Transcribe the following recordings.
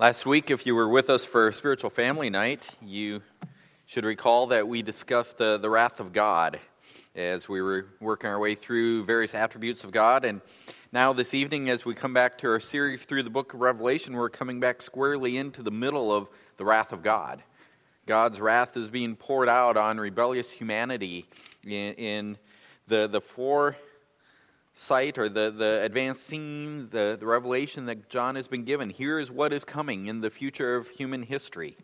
Last week, if you were with us for spiritual family night, you should recall that we discussed the, the wrath of God as we were working our way through various attributes of God. And now, this evening, as we come back to our series through the book of Revelation, we're coming back squarely into the middle of the wrath of God. God's wrath is being poured out on rebellious humanity in, in the, the four sight or the, the advanced scene, the, the revelation that John has been given. Here is what is coming in the future of human history.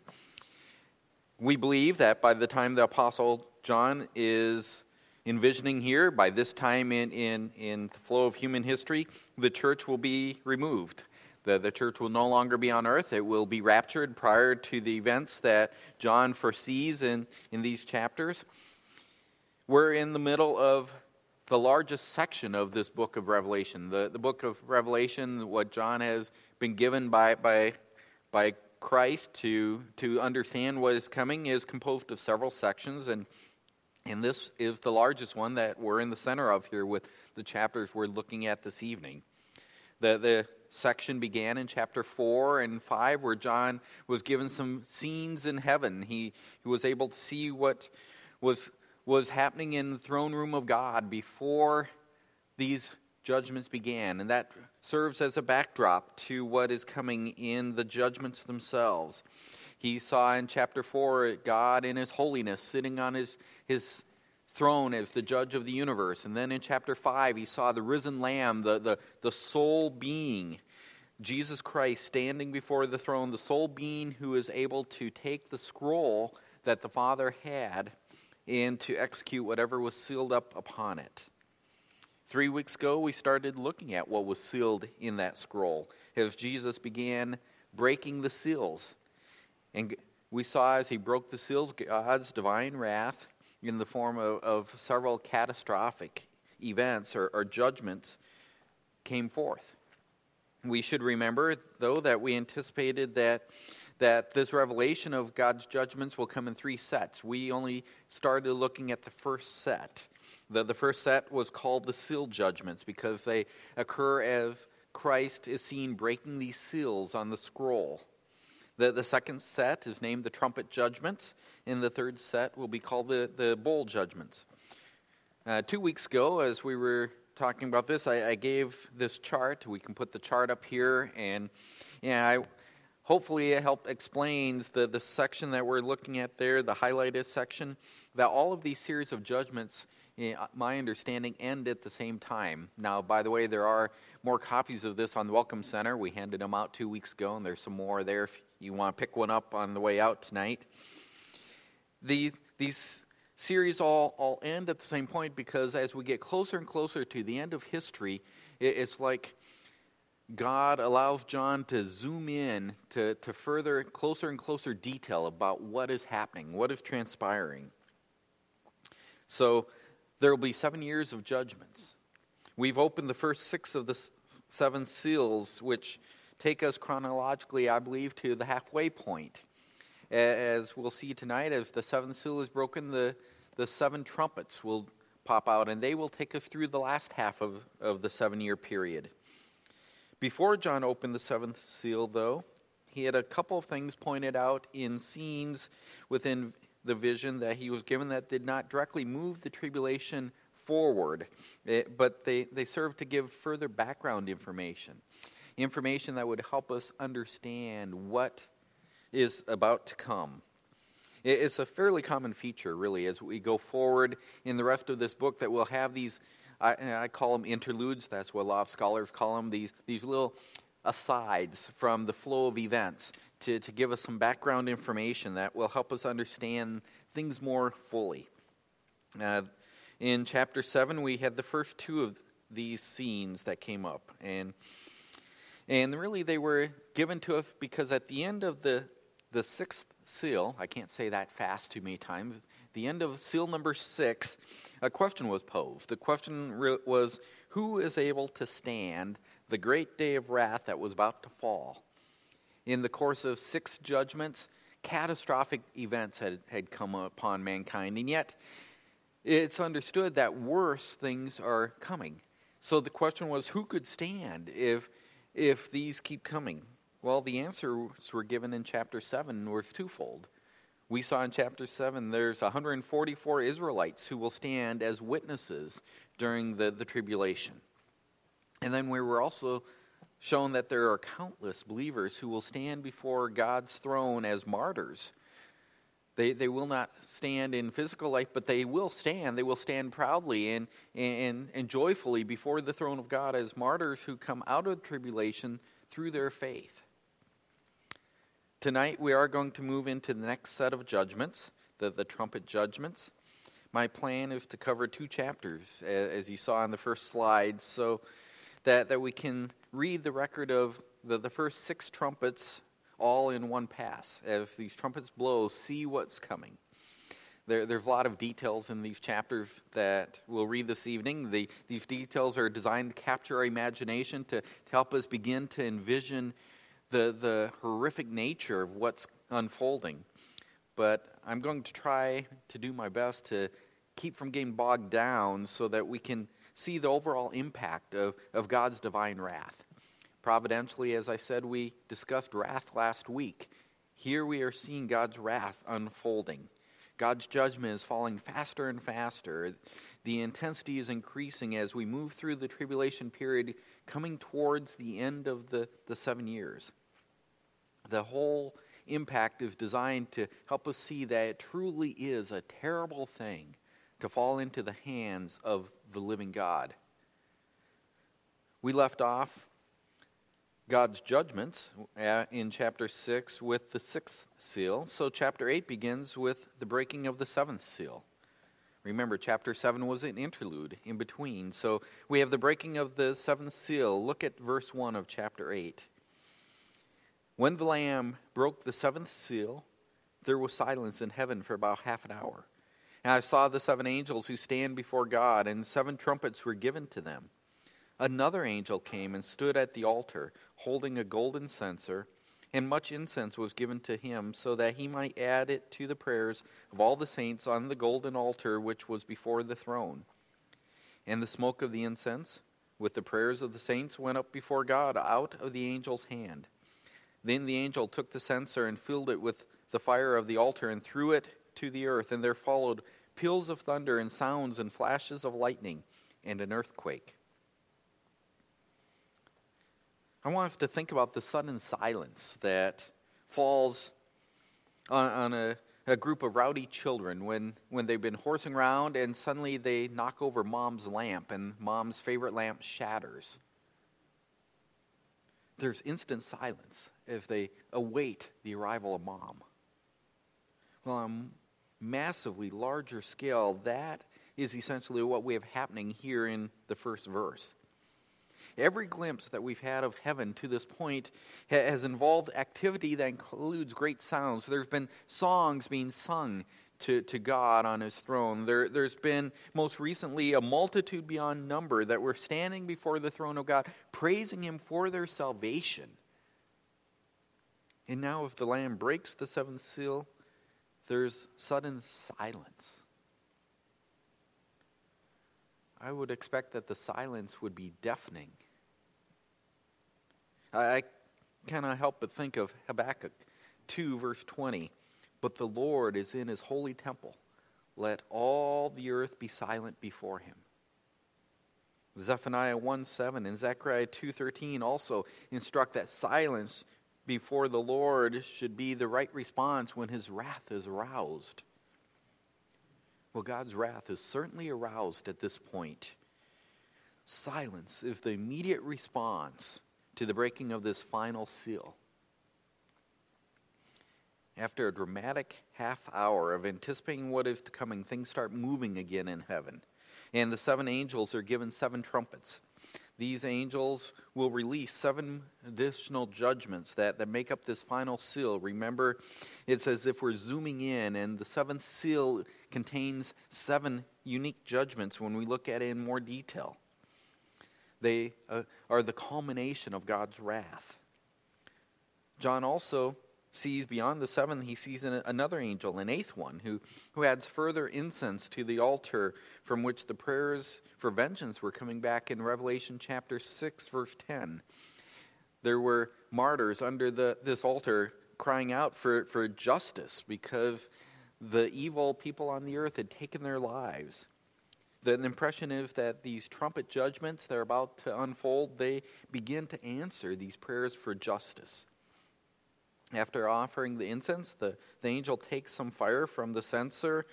We believe that by the time the Apostle John is envisioning here, by this time in, in, in the flow of human history, the church will be removed. The, the church will no longer be on earth. It will be raptured prior to the events that John foresees in, in these chapters. We're in the middle of the largest section of this book of Revelation. The, the book of Revelation, what John has been given by, by, by Christ to, to understand what is coming, is composed of several sections, and, and this is the largest one that we're in the center of here with the chapters we're looking at this evening. The, the section began in chapter 4 and 5, where John was given some scenes in heaven. He, he was able to see what was was happening in the throne room of God before these judgments began. And that serves as a backdrop to what is coming in the judgments themselves. He saw in chapter 4 God in his holiness sitting on his, his throne as the judge of the universe. And then in chapter 5, he saw the risen Lamb, the, the, the sole being, Jesus Christ, standing before the throne, the sole being who is able to take the scroll that the Father had and to execute whatever was sealed up upon it. Three weeks ago, we started looking at what was sealed in that scroll as Jesus began breaking the seals. And we saw as he broke the seals, God's divine wrath in the form of, of several catastrophic events or, or judgments came forth. We should remember, though, that we anticipated that that this revelation of God's judgments will come in three sets. We only started looking at the first set. The, the first set was called the seal judgments because they occur as Christ is seen breaking these seals on the scroll. The, the second set is named the trumpet judgments, and the third set will be called the, the bowl judgments. Uh, two weeks ago, as we were talking about this, I, I, gave this chart. We can put the chart up here, and yeah, I hopefully it help explains the, the section that we're looking at there, the highlighted section, that all of these series of judgments, in my understanding, end at the same time. Now, by the way, there are more copies of this on the Welcome Center. We handed them out two weeks ago, and there's some more there if you want to pick one up on the way out tonight. The, these series all, all end at the same point because as we get closer and closer to the end of history, it, it's like God allows John to zoom in to, to further, closer and closer detail about what is happening, what is transpiring. So there will be seven years of judgments. We've opened the first six of the seven seals, which take us chronologically, I believe, to the halfway point. As we'll see tonight, as the seventh seal is broken, the, the seven trumpets will pop out, and they will take us through the last half of, of the seven year period. Before John opened the seventh seal, though, he had a couple of things pointed out in scenes within the vision that he was given that did not directly move the tribulation forward, eh, but they, they served to give further background information. Information that would help us understand what is about to come. It's a fairly common feature, really, as we go forward in the rest of this book, that we'll have these I, I call them interludes. That's what a lot of scholars call them. These, these little asides from the flow of events to, to give us some background information that will help us understand things more fully. Uh, in chapter 7, we had the first two of these scenes that came up. And, and really, they were given to us because at the end of the, the sixth seal, I can't say that fast too many times, the end of seal number six, a question was posed. The question was who is able to stand the great day of wrath that was about to fall? In the course of six judgments, catastrophic events had, had come upon mankind, and yet it's understood that worse things are coming. So the question was who could stand if, if these keep coming? Well, the answers were given in chapter 7 was twofold. We saw in chapter 7 there's 144 Israelites who will stand as witnesses during the, the tribulation. And then we were also shown that there are countless believers who will stand before God's throne as martyrs. They, they will not stand in physical life, but they will stand. They will stand proudly and, and, and joyfully before the throne of God as martyrs who come out of tribulation through their faith. Tonight, we are going to move into the next set of judgments, the, the trumpet judgments. My plan is to cover two chapters, as you saw on the first slide, so that, that we can read the record of the, the first six trumpets all in one pass. As these trumpets blow, see what's coming. There, there's a lot of details in these chapters that we'll read this evening. The, these details are designed to capture our imagination, to, to help us begin to envision the, the horrific nature of what's unfolding. But I'm going to try to do my best to keep from getting bogged down so that we can see the overall impact of, of God's divine wrath. Providentially, as I said, we discussed wrath last week. Here we are seeing God's wrath unfolding. God's judgment is falling faster and faster. The intensity is increasing as we move through the tribulation period, coming towards the end of the, the seven years. The whole impact is designed to help us see that it truly is a terrible thing to fall into the hands of the living God. We left off God's judgments uh, in chapter 6 with the sixth seal. So, chapter 8 begins with the breaking of the seventh seal. Remember, chapter 7 was an interlude in between. So, we have the breaking of the seventh seal. Look at verse 1 of chapter 8. When the Lamb broke the seventh seal, there was silence in heaven for about half an hour. And I saw the seven angels who stand before God, and seven trumpets were given to them. Another angel came and stood at the altar, holding a golden censer, and much incense was given to him, so that he might add it to the prayers of all the saints on the golden altar which was before the throne. And the smoke of the incense, with the prayers of the saints, went up before God out of the angel's hand. Then the angel took the censer and filled it with the fire of the altar and threw it to the earth, and there followed peals of thunder and sounds and flashes of lightning and an earthquake. I want us to think about the sudden silence that falls on, on a, a, group of rowdy children when, when they've been horsing around and suddenly they knock over mom's lamp and mom's favorite lamp shatters. There's instant silence as they await the arrival of mom. Well, on a massively larger scale, that is essentially what we have happening here in the first verse. Every glimpse that we've had of heaven to this point has involved activity that includes great sounds. There's been songs being sung to, to God on his throne. There, there's been, most recently, a multitude beyond number that were standing before the throne of God, praising him for their salvation. And now, if the Lamb breaks the seventh seal, there's sudden silence. I would expect that the silence would be deafening. I, I cannot help but think of Habakkuk 2, verse 20. But the Lord is in his holy temple. Let all the earth be silent before him. Zephaniah 1 7 and Zechariah 2.13 also instruct that silence before the Lord should be the right response when his wrath is aroused. Well, God's wrath is certainly aroused at this point. Silence is the immediate response to the breaking of this final seal. After a dramatic half hour of anticipating what is coming, things start moving again in heaven. And the seven angels are given seven trumpets. These angels will release seven additional judgments that, that make up this final seal. Remember, it's as if we're zooming in, and the seventh seal contains seven unique judgments when we look at it in more detail. They uh, are the culmination of God's wrath. John also sees beyond the seventh, he sees another angel, an eighth one, who, who adds further incense to the altar from which the prayers for vengeance were coming back in Revelation chapter 6, verse 10. There were martyrs under the, this altar crying out for, for justice because the evil people on the earth had taken their lives. The impression is that these trumpet judgments that are about to unfold, they begin to answer these prayers for justice. After offering the incense, the, the angel takes some fire from the censer,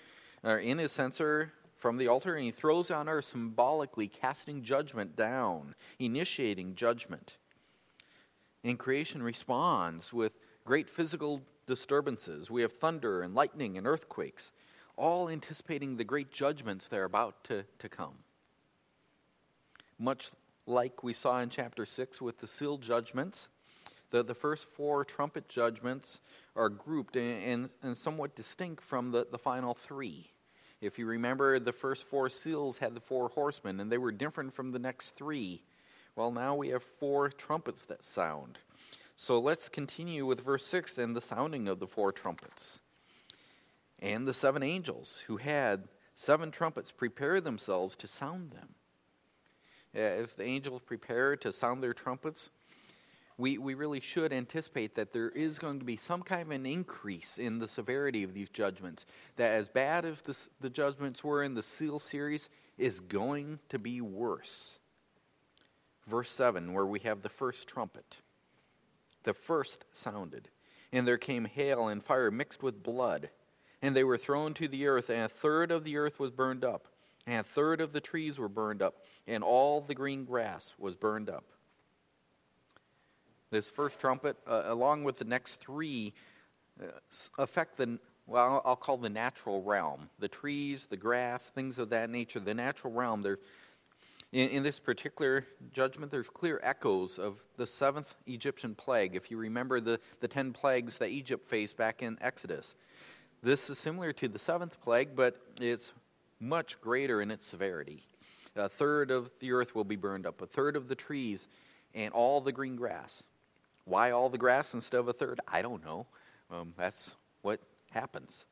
or in his censer from the altar, and he throws on earth, symbolically casting judgment down, initiating judgment. And creation responds with great physical disturbances. We have thunder and lightning and earthquakes all anticipating the great judgments that are about to, to come. Much like we saw in chapter 6 with the seal judgments, the, the first four trumpet judgments are grouped and, and, and somewhat distinct from the, the final three. If you remember, the first four seals had the four horsemen, and they were different from the next three. Well, now we have four trumpets that sound. So let's continue with verse 6 and the sounding of the four trumpets and the seven angels who had seven trumpets prepare themselves to sound them. Uh, if the angels prepare to sound their trumpets, we, we really should anticipate that there is going to be some kind of an increase in the severity of these judgments. That as bad as the, the judgments were in the seal series, is going to be worse. Verse 7, where we have the first trumpet. The first sounded, and there came hail and fire mixed with blood and they were thrown to the earth, and a third of the earth was burned up, and a third of the trees were burned up, and all the green grass was burned up. This first trumpet, uh, along with the next three, uh, affect the, well, I'll call the natural realm. The trees, the grass, things of that nature, the natural realm. There, in, in this particular judgment, there's clear echoes of the seventh Egyptian plague. If you remember the, the ten plagues that Egypt faced back in Exodus, this is similar to the seventh plague, but it's much greater in its severity. A third of the earth will be burned up, a third of the trees, and all the green grass. Why all the grass instead of a third? I don't know. Um, that's what happens.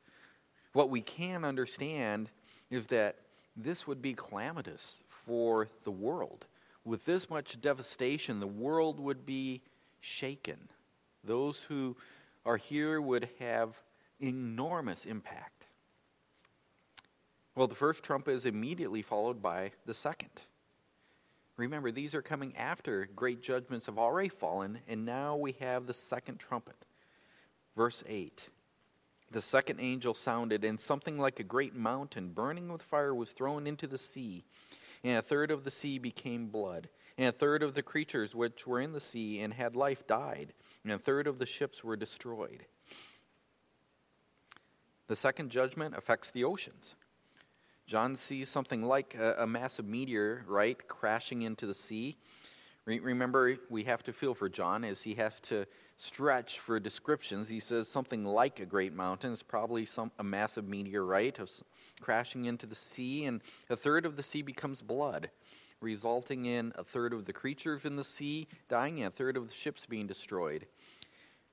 What we can understand is that this would be calamitous for the world. With this much devastation, the world would be shaken. Those who are here would have enormous impact. Well, the first trumpet is immediately followed by the second. Remember, these are coming after great judgments have already fallen, and now we have the second trumpet. Verse 8 The second angel sounded, and something like a great mountain burning with fire was thrown into the sea, and a third of the sea became blood, and a third of the creatures which were in the sea and had life died, and a third of the ships were destroyed. The second judgment affects the oceans. John sees something like a, a massive meteorite crashing into the sea. Re- remember, we have to feel for John as he has to stretch for descriptions. He says something like a great mountain is probably some a massive meteorite of, crashing into the sea, and a third of the sea becomes blood, resulting in a third of the creatures in the sea dying and a third of the ships being destroyed.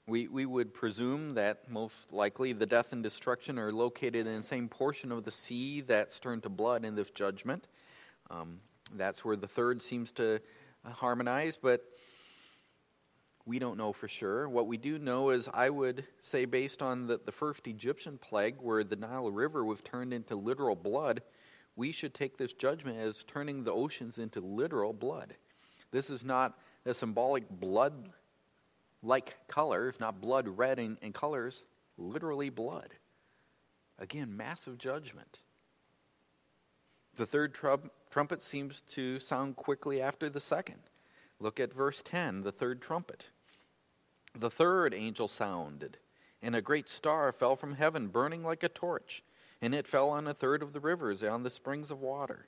We, we would presume that most likely the death and destruction are located in the same portion of the sea that's turned to blood in this judgment. Um, that's where the third seems to harmonize, but we don't know for sure. What we do know is, I would say, based on the, the first Egyptian plague, where the Nile River was turned into literal blood, we should take this judgment as turning the oceans into literal blood. This is not a symbolic blood like colors, not blood red in, in colors, literally blood. Again, massive judgment. The third trum- trumpet seems to sound quickly after the second. Look at verse 10, the third trumpet. The third angel sounded, and a great star fell from heaven, burning like a torch, and it fell on a third of the rivers and on the springs of water.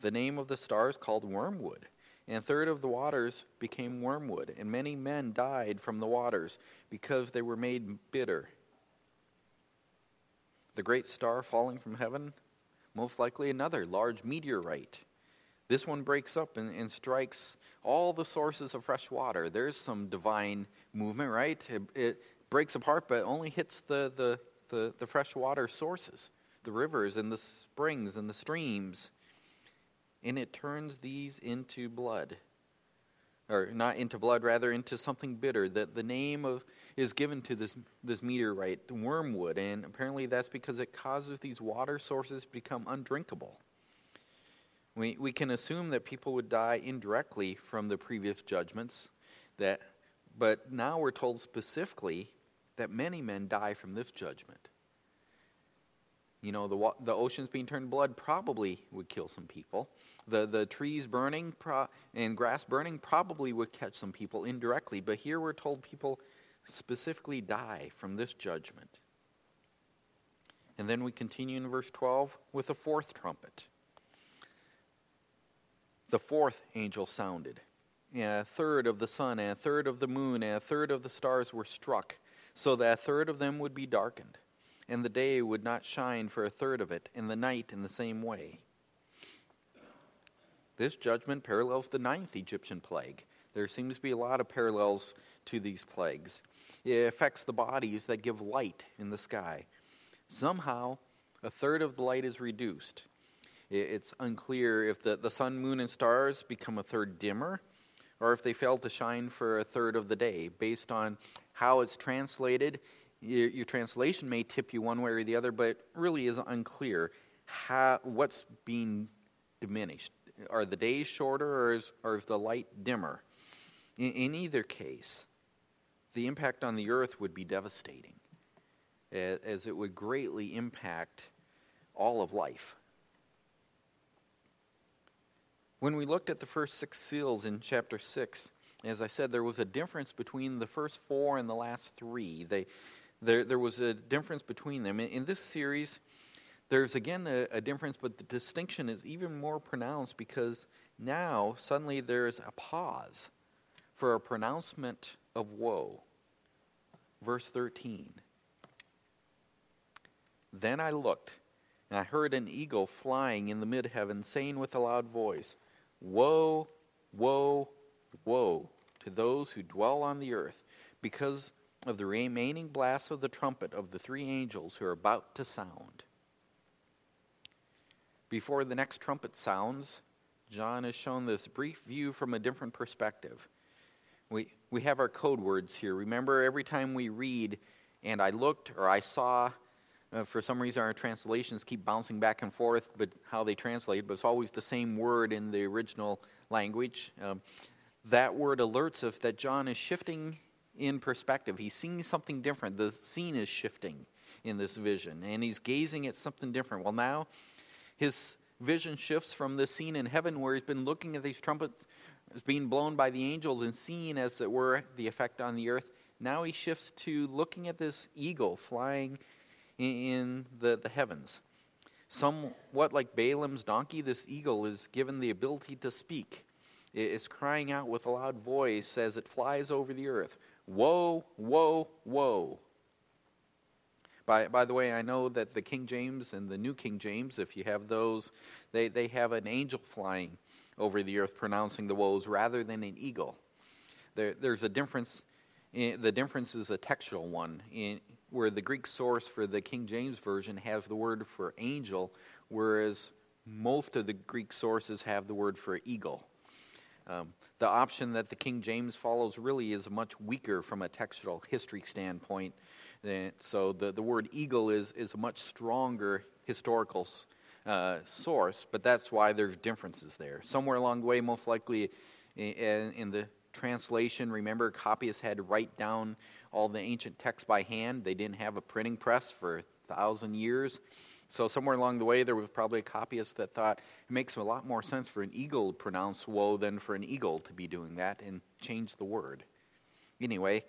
The name of the star is called Wormwood and a third of the waters became wormwood, and many men died from the waters because they were made bitter. The great star falling from heaven, most likely another large meteorite. This one breaks up and, and strikes all the sources of fresh water. There's some divine movement, right? It, it breaks apart, but only hits the, the, the, the fresh water sources, the rivers and the springs and the streams and it turns these into blood. or not into blood, rather into something bitter. That the name of is given to this this meteorite, wormwood, and apparently that's because it causes these water sources to become undrinkable. We we can assume that people would die indirectly from the previous judgments, that, but now we're told specifically that many men die from this judgment. You know, the, the oceans being turned blood probably would kill some people. The, the trees burning pro- and grass burning probably would catch some people indirectly. But here we're told people specifically die from this judgment. And then we continue in verse 12 with a fourth trumpet. The fourth angel sounded. And a third of the sun, and a third of the moon, and a third of the stars were struck, so that a third of them would be darkened and the day would not shine for a third of it, and the night in the same way. This judgment parallels the ninth Egyptian plague. There seems to be a lot of parallels to these plagues. It affects the bodies that give light in the sky. Somehow, a third of the light is reduced. It's unclear if the, the sun, moon, and stars become a third dimmer or if they fail to shine for a third of the day. Based on how it's translated, your, your, translation may tip you one way or the other, but it really is unclear how, what's being diminished. Are the days shorter or is, or is the light dimmer? In, in either case, the impact on the earth would be devastating, as, as it would greatly impact all of life. When we looked at the first six seals in chapter 6, as I said, there was a difference between the first four and the last three. They, there, there was a difference between them. In, in this series, there's again a, a, difference, but the distinction is even more pronounced because now suddenly there's a pause for a pronouncement of woe. Verse 13. Then I looked, and I heard an eagle flying in the mid heaven, saying with a loud voice, Woe, woe, woe to those who dwell on the earth, because of the remaining blasts of the trumpet of the three angels who are about to sound. Before the next trumpet sounds, John has shown this brief view from a different perspective. We, we have our code words here. Remember, every time we read, and I looked or I saw, uh, for some reason our translations keep bouncing back and forth, but how they translate, but it's always the same word in the original language. Um, that word alerts us that John is shifting in perspective. He's seeing something different. The scene is shifting in this vision, and he's gazing at something different. Well, now his vision shifts from the scene in heaven where he's been looking at these trumpets being blown by the angels and seeing, as it were, the effect on the earth. Now he shifts to looking at this eagle flying in the, the heavens. Somewhat like Balaam's donkey, this eagle is given the ability to speak. It is crying out with a loud voice as it flies over the earth. Woe, woe, woe. By, by the way, I know that the King James and the New King James, if you have those, they, they have an angel flying over the earth pronouncing the woes rather than an eagle. There, there's a difference. In, the difference is a textual one, in, where the Greek source for the King James Version has the word for angel, whereas most of the Greek sources have the word for eagle. Um, the option that the King James follows really is much weaker from a textual history standpoint. So the, the word eagle is, is a much stronger historical uh, source, but that's why there's differences there. Somewhere along the way, most likely in, in the translation, remember, copyists had to write down all the ancient texts by hand. They didn't have a printing press for a thousand years. So somewhere along the way, there was probably a copyist that thought it makes a lot more sense for an eagle to pronounce woe than for an eagle to be doing that and change the word. Anyway,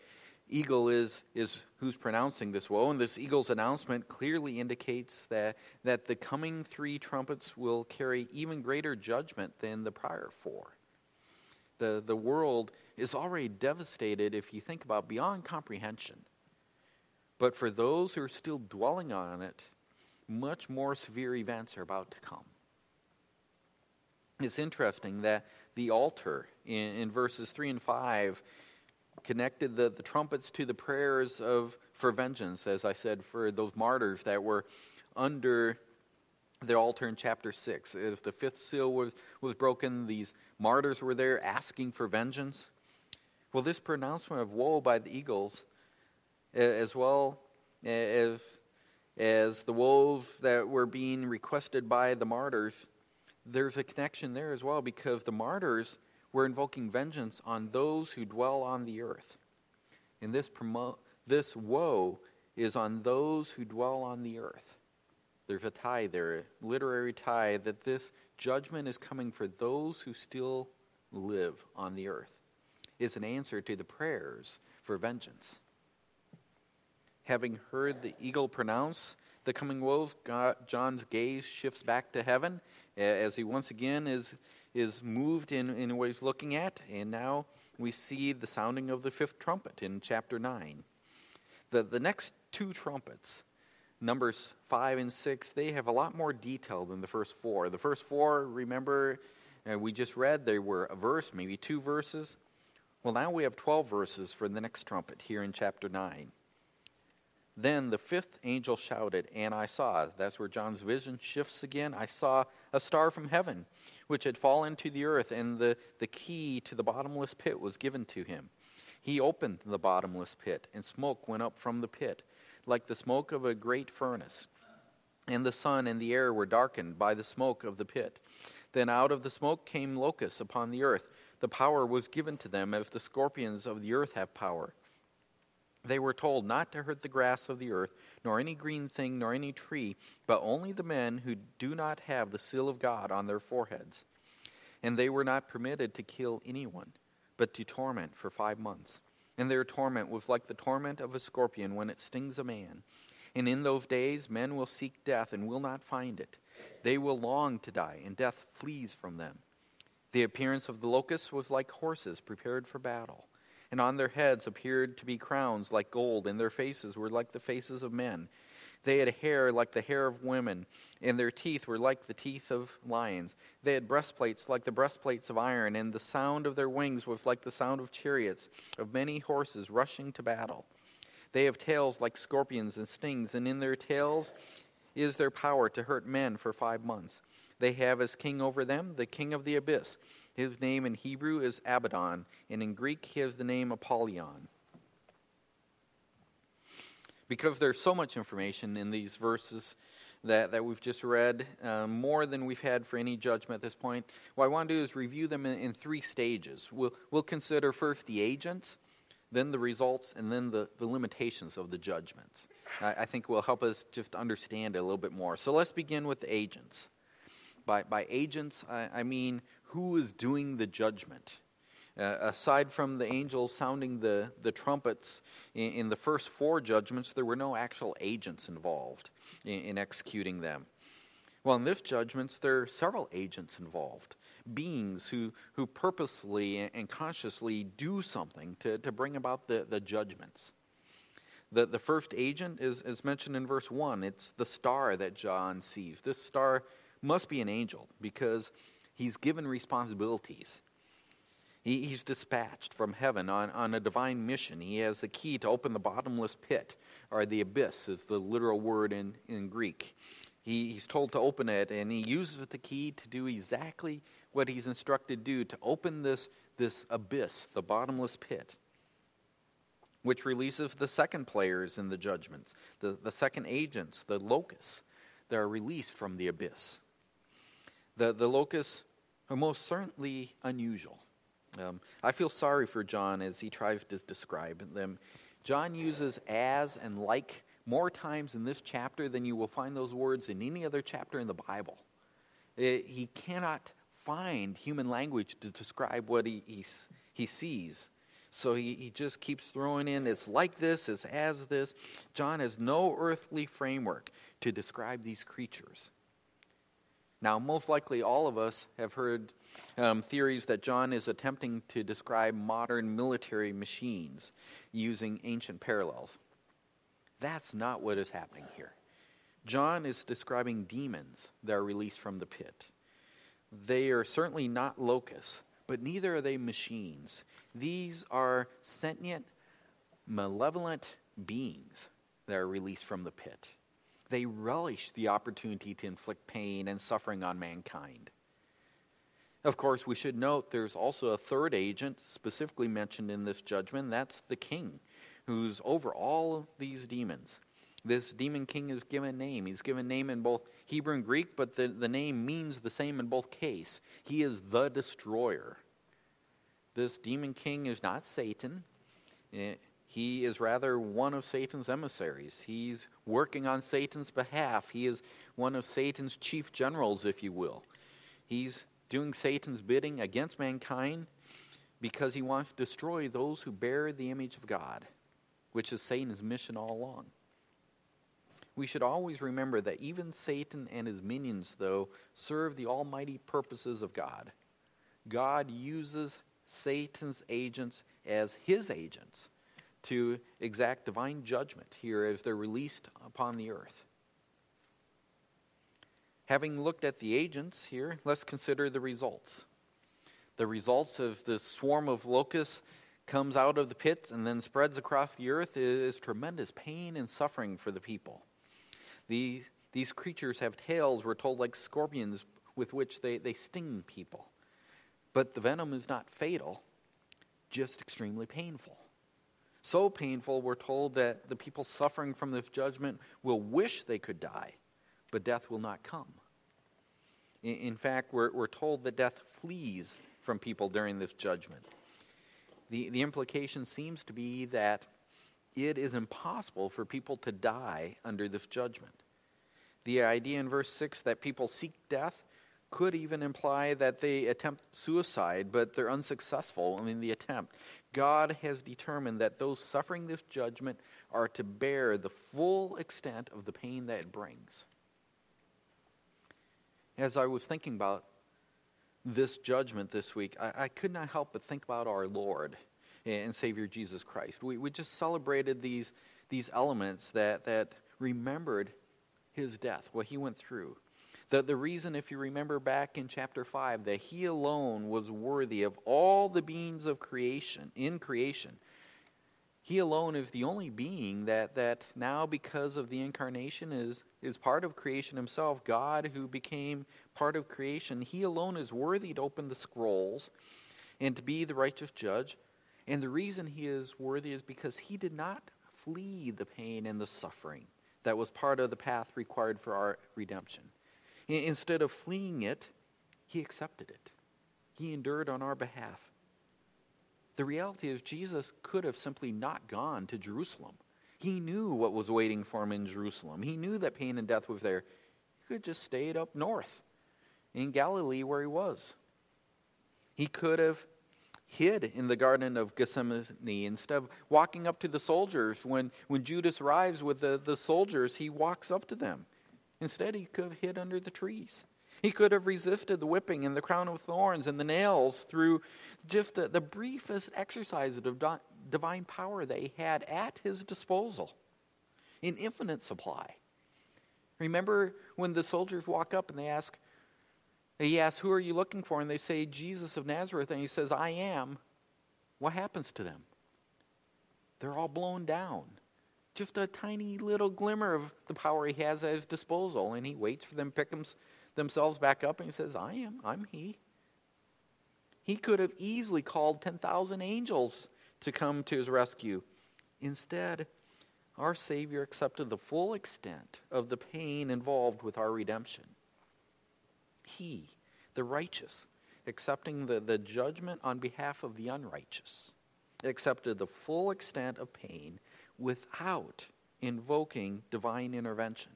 eagle is, is who's pronouncing this woe, and this eagle's announcement clearly indicates that, that the coming three trumpets will carry even greater judgment than the prior four. The, the world is already devastated if you think about beyond comprehension. But for those who are still dwelling on it, much more severe events are about to come. It's interesting that the altar in, in verses 3 and 5 connected the, the trumpets to the prayers of for vengeance, as I said, for those martyrs that were under the altar in chapter 6. If the fifth seal was, was broken, these martyrs were there asking for vengeance. Well, this pronouncement of woe by the eagles, as well as, as the woes that were being requested by the martyrs, there's a connection there as well because the martyrs were invoking vengeance on those who dwell on the earth. And this, promo- this woe is on those who dwell on the earth. There's a tie there, a literary tie, that this judgment is coming for those who still live on the earth. Is an answer to the prayers for vengeance. Having heard the eagle pronounce the coming woes, God, John's gaze shifts back to heaven as he once again is, is moved in, in what he's looking at. And now we see the sounding of the fifth trumpet in chapter 9. The, the next two trumpets, Numbers 5 and 6, they have a lot more detail than the first four. The first four, remember, uh, we just read, they were a verse, maybe two verses. Well, now we have 12 verses for the next trumpet here in chapter 9. Then the fifth angel shouted, and I saw, that's where John's vision shifts again. I saw a star from heaven, which had fallen to the earth, and the, the key to the bottomless pit was given to him. He opened the bottomless pit, and smoke went up from the pit, like the smoke of a great furnace. And the sun and the air were darkened by the smoke of the pit. Then out of the smoke came locusts upon the earth. The power was given to them as the scorpions of the earth have power. They were told not to hurt the grass of the earth, nor any green thing, nor any tree, but only the men who do not have the seal of God on their foreheads. And they were not permitted to kill anyone, but to torment for five months. And their torment was like the torment of a scorpion when it stings a man. And in those days men will seek death and will not find it. They will long to die, and death flees from them. The appearance of the locusts was like horses prepared for battle and on their heads appeared to be crowns like gold, and their faces were like the faces of men. They had hair like the hair of women, and their teeth were like the teeth of lions. They had breastplates like the breastplates of iron, and the sound of their wings was like the sound of chariots, of many horses rushing to battle. They have tails like scorpions and stings, and in their tails is their power to hurt men for five months. They have as king over them the king of the abyss his name in Hebrew is Abaddon, and in Greek he has the name Apollyon. Because there's so much information in these verses that, that we've just read, uh, more than we've had for any judgment at this point, what I want to do is review them in, in three stages. We'll, we'll consider first the agents, then the results, and then the, the limitations of the judgments. I, I think will help us just understand it a little bit more. So let's begin with the agents. By, by agents, I, I mean who is doing the judgment. Uh, aside from the angels sounding the, the trumpets in, in, the first four judgments, there were no actual agents involved in, in executing them. Well, in this judgments, there are several agents involved beings who, who purposely and consciously do something to, to bring about the, the judgments. The, the first agent is, is mentioned in verse 1. It's the star that John sees. This star must be an angel because He's given responsibilities. He, he's dispatched from heaven on, on a divine mission. He has the key to open the bottomless pit, or the abyss is the literal word in, in Greek. He, he's told to open it, and he uses the key to do exactly what he's instructed to do to open this, this abyss, the bottomless pit, which releases the second players in the judgments, the, the second agents, the locusts that are released from the abyss. The, the locusts are most certainly unusual. Um, I feel sorry for John as he tries to describe them. John uses as and like more times in this chapter than you will find those words in any other chapter in the Bible. It, he cannot find human language to describe what he, he, he sees. So he, he just keeps throwing in it's like this, it's as this. John has no earthly framework to describe these creatures. Now, most likely all of us have heard um, theories that John is attempting to describe modern military machines using ancient parallels. That's not what is happening here. John is describing demons that are released from the pit. They are certainly not locusts, but neither are they machines. These are sentient, malevolent beings that are released from the pit. They relish the opportunity to inflict pain and suffering on mankind. Of course, we should note there's also a third agent specifically mentioned in this judgment. That's the king, who's over all these demons. This demon king is given a name. He's given name in both Hebrew and Greek, but the, the name means the same in both case. He is the destroyer. This demon king is not Satan. Eh, he is rather one of Satan's emissaries. He's working on Satan's behalf. He is one of Satan's chief generals, if you will. He's doing Satan's bidding against mankind because he wants to destroy those who bear the image of God, which is Satan's mission all along. We should always remember that even Satan and his minions, though, serve the almighty purposes of God. God uses Satan's agents as his agents to exact divine judgment here as they're released upon the earth. Having looked at the agents here, let's consider the results. The results of this swarm of locusts comes out of the pits and then spreads across the earth is tremendous pain and suffering for the people. The, these creatures have tails, we're told, like scorpions with which they, they sting people. But the venom is not fatal, just extremely painful. So painful, we're told that the people suffering from this judgment will wish they could die, but death will not come. In, in fact, we're, we're told that death flees from people during this judgment. The, the implication seems to be that it is impossible for people to die under this judgment. The idea in verse 6 that people seek death could even imply that they attempt suicide, but they're unsuccessful in the attempt. God has determined that those suffering this judgment are to bear the full extent of the pain that it brings. As I was thinking about this judgment this week, I, I could not help but think about our Lord and Savior Jesus Christ. We, we just celebrated these, these elements that, that remembered his death, what he went through. The, the reason, if you remember back in chapter 5, that he alone was worthy of all the beings of creation, in creation. He alone is the only being that, that now, because of the incarnation, is, is part of creation himself. God, who became part of creation, he alone is worthy to open the scrolls and to be the righteous judge. And the reason he is worthy is because he did not flee the pain and the suffering that was part of the path required for our redemption. Instead of fleeing it, he accepted it. He endured on our behalf. The reality is, Jesus could have simply not gone to Jerusalem. He knew what was waiting for him in Jerusalem. He knew that pain and death was there. He could have just stayed up north in Galilee where he was. He could have hid in the Garden of Gethsemane instead of walking up to the soldiers. When, when Judas arrives with the, the soldiers, he walks up to them. Instead, he could have hid under the trees. He could have resisted the whipping and the crown of thorns and the nails through just the, the briefest exercise of divine power he had at his disposal in infinite supply. Remember when the soldiers walk up and they ask, he asks, Who are you looking for? And they say, Jesus of Nazareth. And he says, I am. What happens to them? They're all blown down. Just a tiny little glimmer of the power he has at his disposal. And he waits for them to pick them, themselves back up and he says, I am. I'm he. He could have easily called 10,000 angels to come to his rescue. Instead, our Savior accepted the full extent of the pain involved with our redemption he, the righteous, accepting the, the judgment on behalf of the unrighteous, accepted the full extent of pain without invoking divine intervention.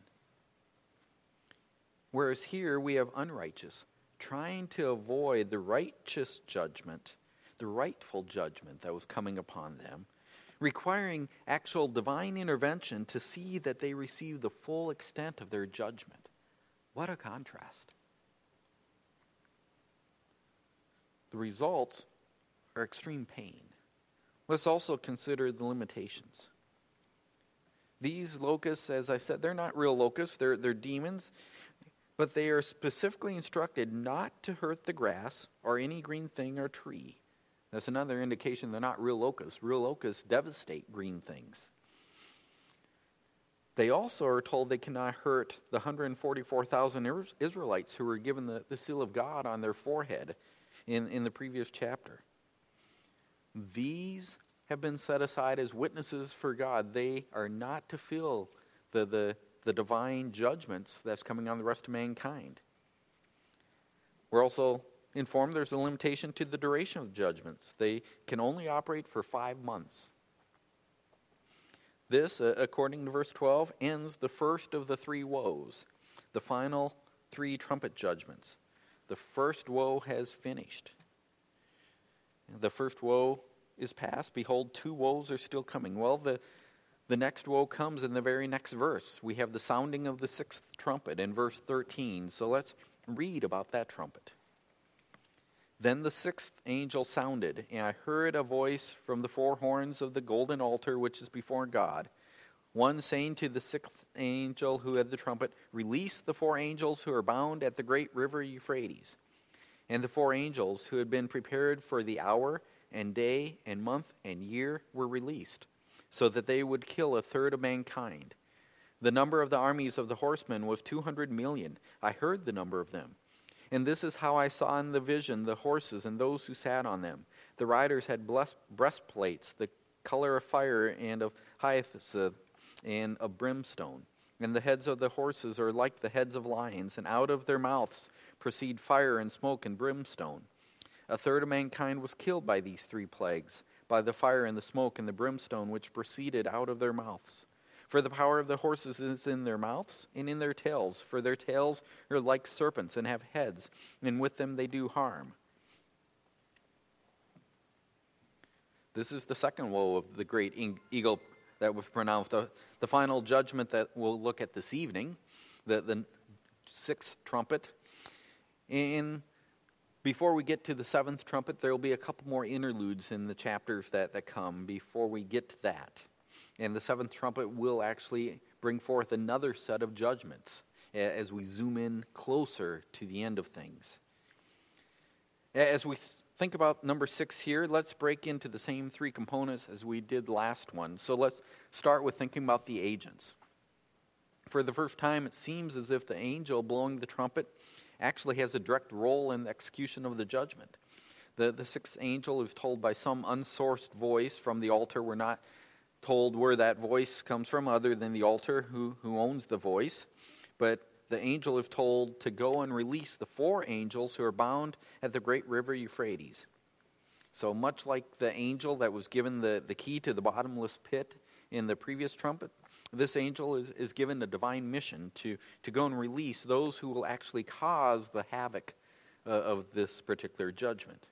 Whereas here we have unrighteous trying to avoid the righteous judgment, the rightful judgment that was coming upon them, requiring actual divine intervention to see that they receive the full extent of their judgment. What a contrast. The results are extreme pain. Let's also consider the limitations. These locusts, as I said, they're not real locusts, they're, they're demons, but they are specifically instructed not to hurt the grass or any green thing or tree. That's another indication they're not real locusts. Real locusts devastate green things. They also are told they cannot hurt the 144,000 Israelites who were given the, the seal of God on their forehead in, in the previous chapter. These have been set aside as witnesses for God. They are not to feel the, the, the divine judgments that's coming on the rest of mankind. We're also informed there's a limitation to the duration of judgments. They can only operate for five months. This, uh, according to verse 12, ends the first of the three woes, the final three trumpet judgments. The first woe has finished. The first woe is past. Behold, two woes are still coming. Well, the, the next woe comes in the very next verse. We have the sounding of the sixth trumpet in verse 13. So let's read about that trumpet. Then the sixth angel sounded, and I heard a voice from the four horns of the golden altar which is before God, one saying to the sixth angel who had the trumpet, Release the four angels who are bound at the great river Euphrates. And the four angels who had been prepared for the hour and day and month and year were released, so that they would kill a third of mankind. The number of the armies of the horsemen was 200 million. I heard the number of them. And this is how I saw in the vision the horses and those who sat on them. The riders had breastplates, the color of fire and of hyacinth and of brimstone. And the heads of the horses are like the heads of lions, and out of their mouths proceed fire and smoke and brimstone. A third of mankind was killed by these three plagues, by the fire and the smoke and the brimstone which proceeded out of their mouths. For the power of the horses is in their mouths and in their tails, for their tails are like serpents and have heads, and with them they do harm. This is the second woe of the great eagle that was pronounced. The, the final judgment that we'll look at this evening, the, the sixth trumpet. And before we get to the seventh trumpet, there will be a couple more interludes in the chapters that, that come before we get to that. And the seventh trumpet will actually bring forth another set of judgments as we zoom in closer to the end of things. As we think about number six here, let's break into the same three components as we did last one. So let's start with thinking about the agents. For the first time, it seems as if the angel blowing the trumpet actually has a direct role in the execution of the judgment. The, the sixth angel is told by some unsourced voice from the altar. We're not told where that voice comes from, other than the altar who, who owns the voice. But the angel is told to go and release the four angels who are bound at the great river Euphrates. So, much like the angel that was given the, the key to the bottomless pit in the previous trumpet, this angel is, is given a divine mission to, to go and release those who will actually cause the havoc uh, of this particular judgment.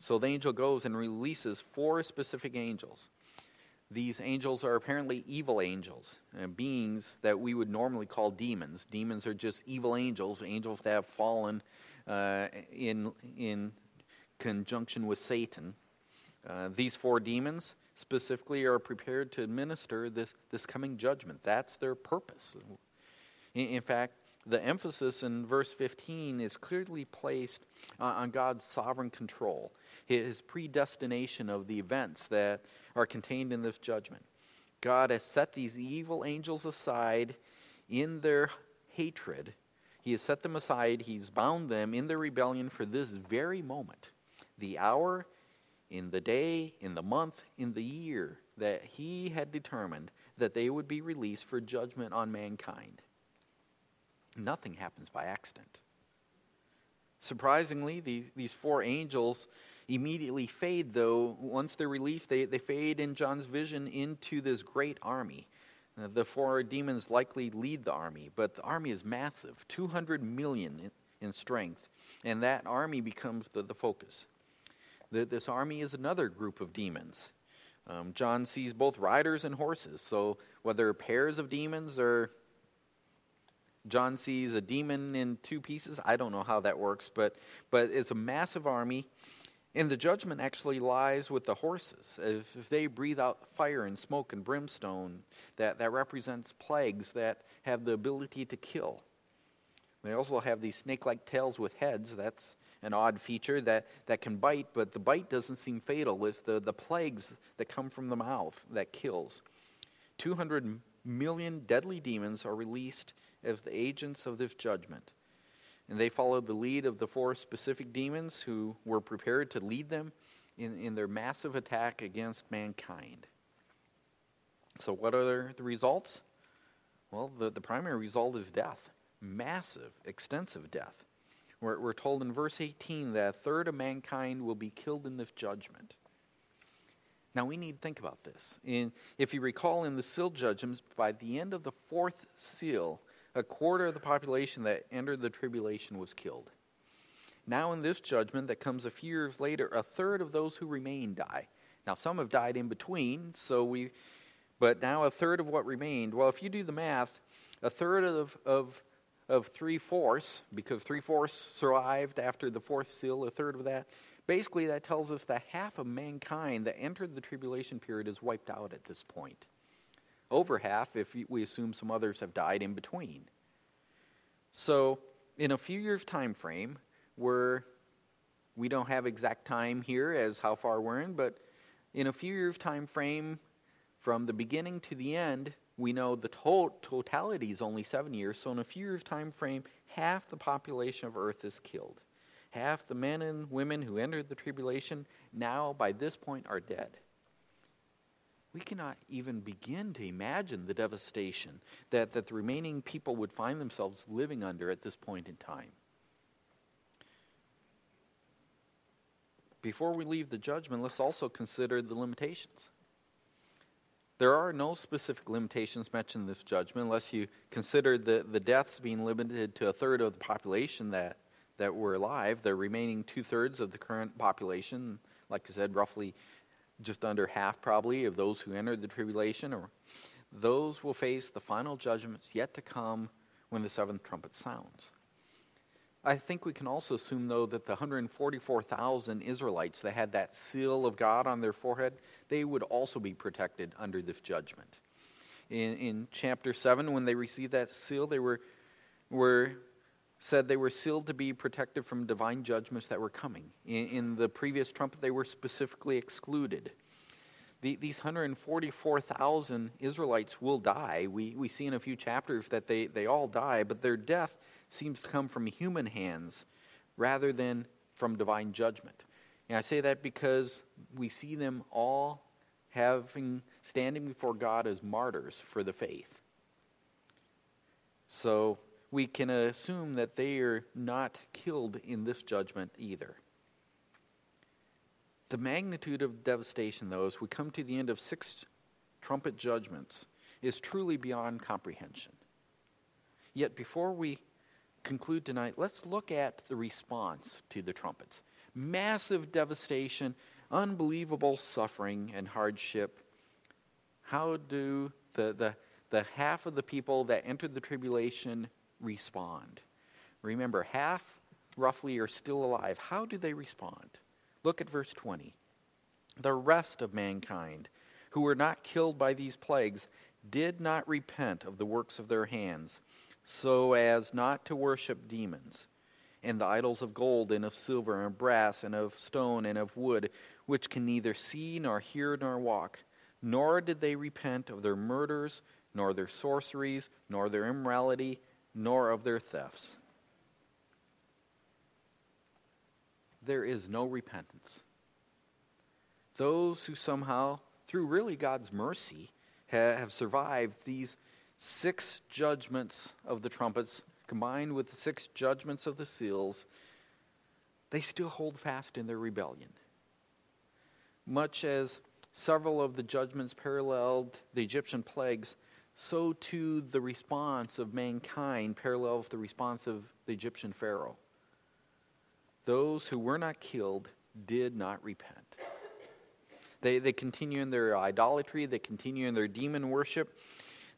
So the angel goes and releases four specific angels. These angels are apparently evil angels, uh, beings that we would normally call demons. Demons are just evil angels, angels that have fallen uh, in, in conjunction with Satan. Uh, these four demons specifically are prepared to administer this, this coming judgment. That's their purpose. In, in fact, the emphasis in verse 15 is clearly placed uh, on God's sovereign control, his predestination of the events that are contained in this judgment. God has set these evil angels aside in their hatred. He has set them aside. He's bound them in their rebellion for this very moment, the hour, in the day, in the month, in the year that He had determined that they would be released for judgment on mankind. Nothing happens by accident. Surprisingly, the, these four angels immediately fade, though. Once they're released, they, they fade in John's vision into this great army. Uh, the four demons likely lead the army, but the army is massive 200 million in, in strength, and that army becomes the, the focus. The, this army is another group of demons. Um, John sees both riders and horses, so whether pairs of demons or John sees a demon in two pieces. I don't know how that works, but but it's a massive army, and the judgment actually lies with the horses. If, if they breathe out fire and smoke and brimstone, that, that represents plagues that have the ability to kill. They also have these snake like tails with heads. That's an odd feature that, that can bite, but the bite doesn't seem fatal. It's the, the plagues that come from the mouth that kills. 200 million deadly demons are released as the agents of this judgment. And they followed the lead of the four specific demons who were prepared to lead them in, in their massive attack against mankind. So, what are the results? Well, the, the primary result is death massive, extensive death. We're, we're told in verse 18 that a third of mankind will be killed in this judgment. Now, we need to think about this. In, if you recall in the seal judgments, by the end of the fourth seal, a quarter of the population that entered the tribulation was killed. Now, in this judgment that comes a few years later, a third of those who remain die. Now, some have died in between, so we, but now a third of what remained. Well, if you do the math, a third of, of, of three fourths, because three fourths survived after the fourth seal, a third of that. Basically, that tells us that half of mankind that entered the tribulation period is wiped out at this point. Over half, if we assume some others have died in between. So, in a few years' time frame, where we don't have exact time here as how far we're in, but in a few years' time frame, from the beginning to the end, we know the to- totality is only seven years. So, in a few years' time frame, half the population of Earth is killed. Half the men and women who entered the tribulation now, by this point, are dead. We cannot even begin to imagine the devastation that, that the remaining people would find themselves living under at this point in time. Before we leave the judgment, let's also consider the limitations. There are no specific limitations mentioned in this judgment unless you consider the, the deaths being limited to a third of the population that, that were alive. The remaining two thirds of the current population, like I said, roughly just under half probably of those who entered the tribulation, or those will face the final judgments yet to come when the seventh trumpet sounds. I think we can also assume, though, that the 144,000 Israelites that had that seal of God on their forehead, they would also be protected under this judgment. In, in chapter 7, when they received that seal, they were, were said they were sealed to be protected from divine judgments that were coming. In, in the previous trumpet, they were specifically excluded. The, these 144,000 Israelites will die. We, we see in a few chapters that they, they all die, but their death seems to come from human hands rather than from divine judgment. And I say that because we see them all having standing before God as martyrs for the faith. So we can assume that they are not killed in this judgment either. The magnitude of devastation, though, as we come to the end of six trumpet judgments, is truly beyond comprehension. Yet before we conclude tonight, let's look at the response to the trumpets. Massive devastation, unbelievable suffering and hardship. How do the, the, the half of the people that entered the tribulation respond? Remember, half roughly are still alive. How do they respond? Look at verse 20. The rest of mankind who were not killed by these plagues did not repent of the works of their hands so as not to worship demons and the idols of gold and of silver and of brass and of stone and of wood, which can neither see nor hear nor walk. Nor did they repent of their murders, nor their sorceries, nor their immorality, nor of their thefts. There is no repentance. Those who somehow, through really God's mercy, have survived these six judgments of the trumpets combined with the six judgments of the seals, they still hold fast in their rebellion. Much as several of the judgments paralleled the Egyptian plagues, so too the response of mankind parallels the response of the Egyptian Pharaoh. Those who were not killed did not repent. They, they continue in their idolatry, they continue in their demon worship,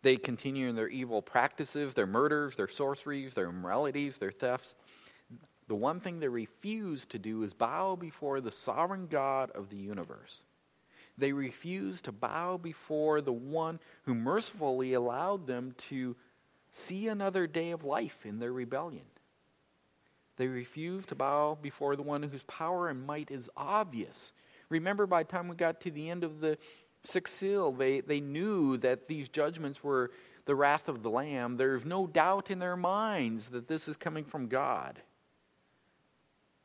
they continue in their evil practices, their murders, their sorceries, their immoralities, their thefts. The one thing they refuse to do is bow before the sovereign God of the universe. They refuse to bow before the one who mercifully allowed them to see another day of life in their rebellion. They refuse to bow before the one whose power and might is obvious. Remember, by the time we got to the end of the sixth seal, they, they knew that these judgments were the wrath of the Lamb. There's no doubt in their minds that this is coming from God.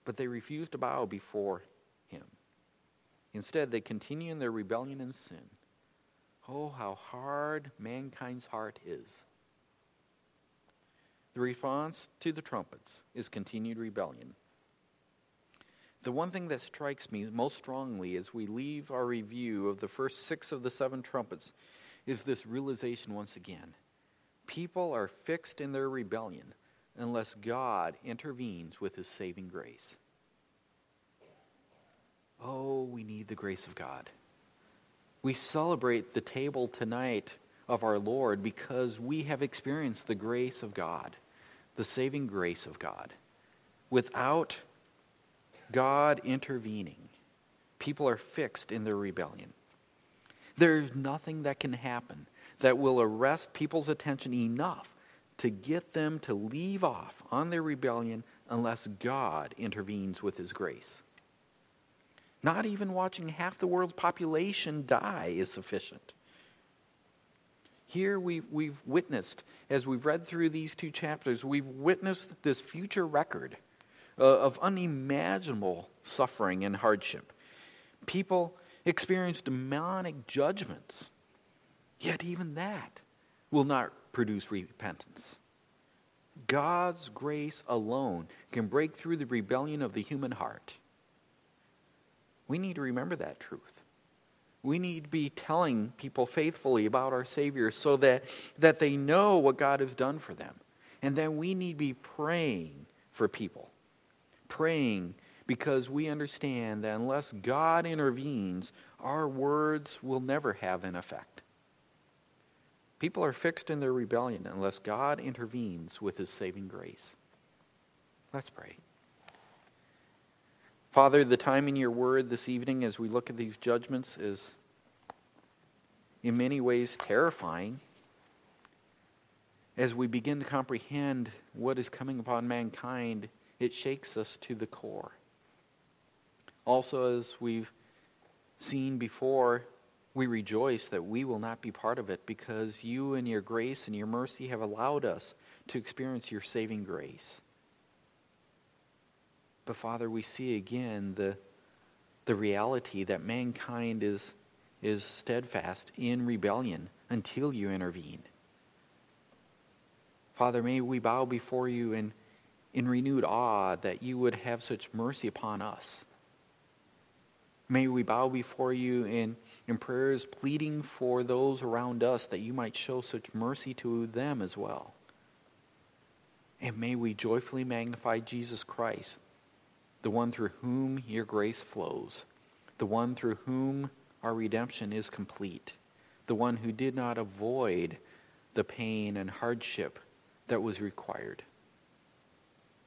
But they refuse to bow before Him. Instead, they continue in their rebellion and sin. Oh, how hard mankind's heart is. The response to the trumpets is continued rebellion. The one thing that strikes me most strongly as we leave our review of the first six of the seven trumpets is this realization once again. People are fixed in their rebellion unless God intervenes with his saving grace. Oh, we need the grace of God. We celebrate the table tonight of our Lord because we have experienced the grace of God, the saving grace of God. Without God intervening, people are fixed in their rebellion. There's nothing that can happen that will arrest people's attention enough to get them to leave off on their rebellion unless God intervenes with his grace. Not even watching half the world's population die is sufficient. Here we've, we've witnessed, as we've read through these two chapters, we've witnessed this future record Uh, of unimaginable suffering and hardship. People experience demonic judgments, yet even that will not produce repentance. God's grace alone can break through the rebellion of the human heart. We need to remember that truth. We need to be telling people faithfully about our Savior so that, that they know what God has done for them. And then we need to be praying for people. Praying because we understand that unless God intervenes, our words will never have an effect. People are fixed in their rebellion unless God intervenes with his saving grace. Let's pray. Father, the time in your word this evening as we look at these judgments is in many ways terrifying. As we begin to comprehend what is coming upon mankind, it shakes us to the core. Also, as we've seen before, we rejoice that we will not be part of it because you, and your grace and your mercy, have allowed us to experience your saving grace. But Father, we see again the, the reality that mankind is, is steadfast in rebellion until you intervene. Father, may we bow before you in, in renewed awe that you would have such mercy upon us. May we bow before you in, in prayers pleading for those around us that you might show such mercy to them as well. And may we joyfully magnify Jesus Christ the one through whom your grace flows, the one through whom our redemption is complete, the one who did not avoid the pain and hardship that was required.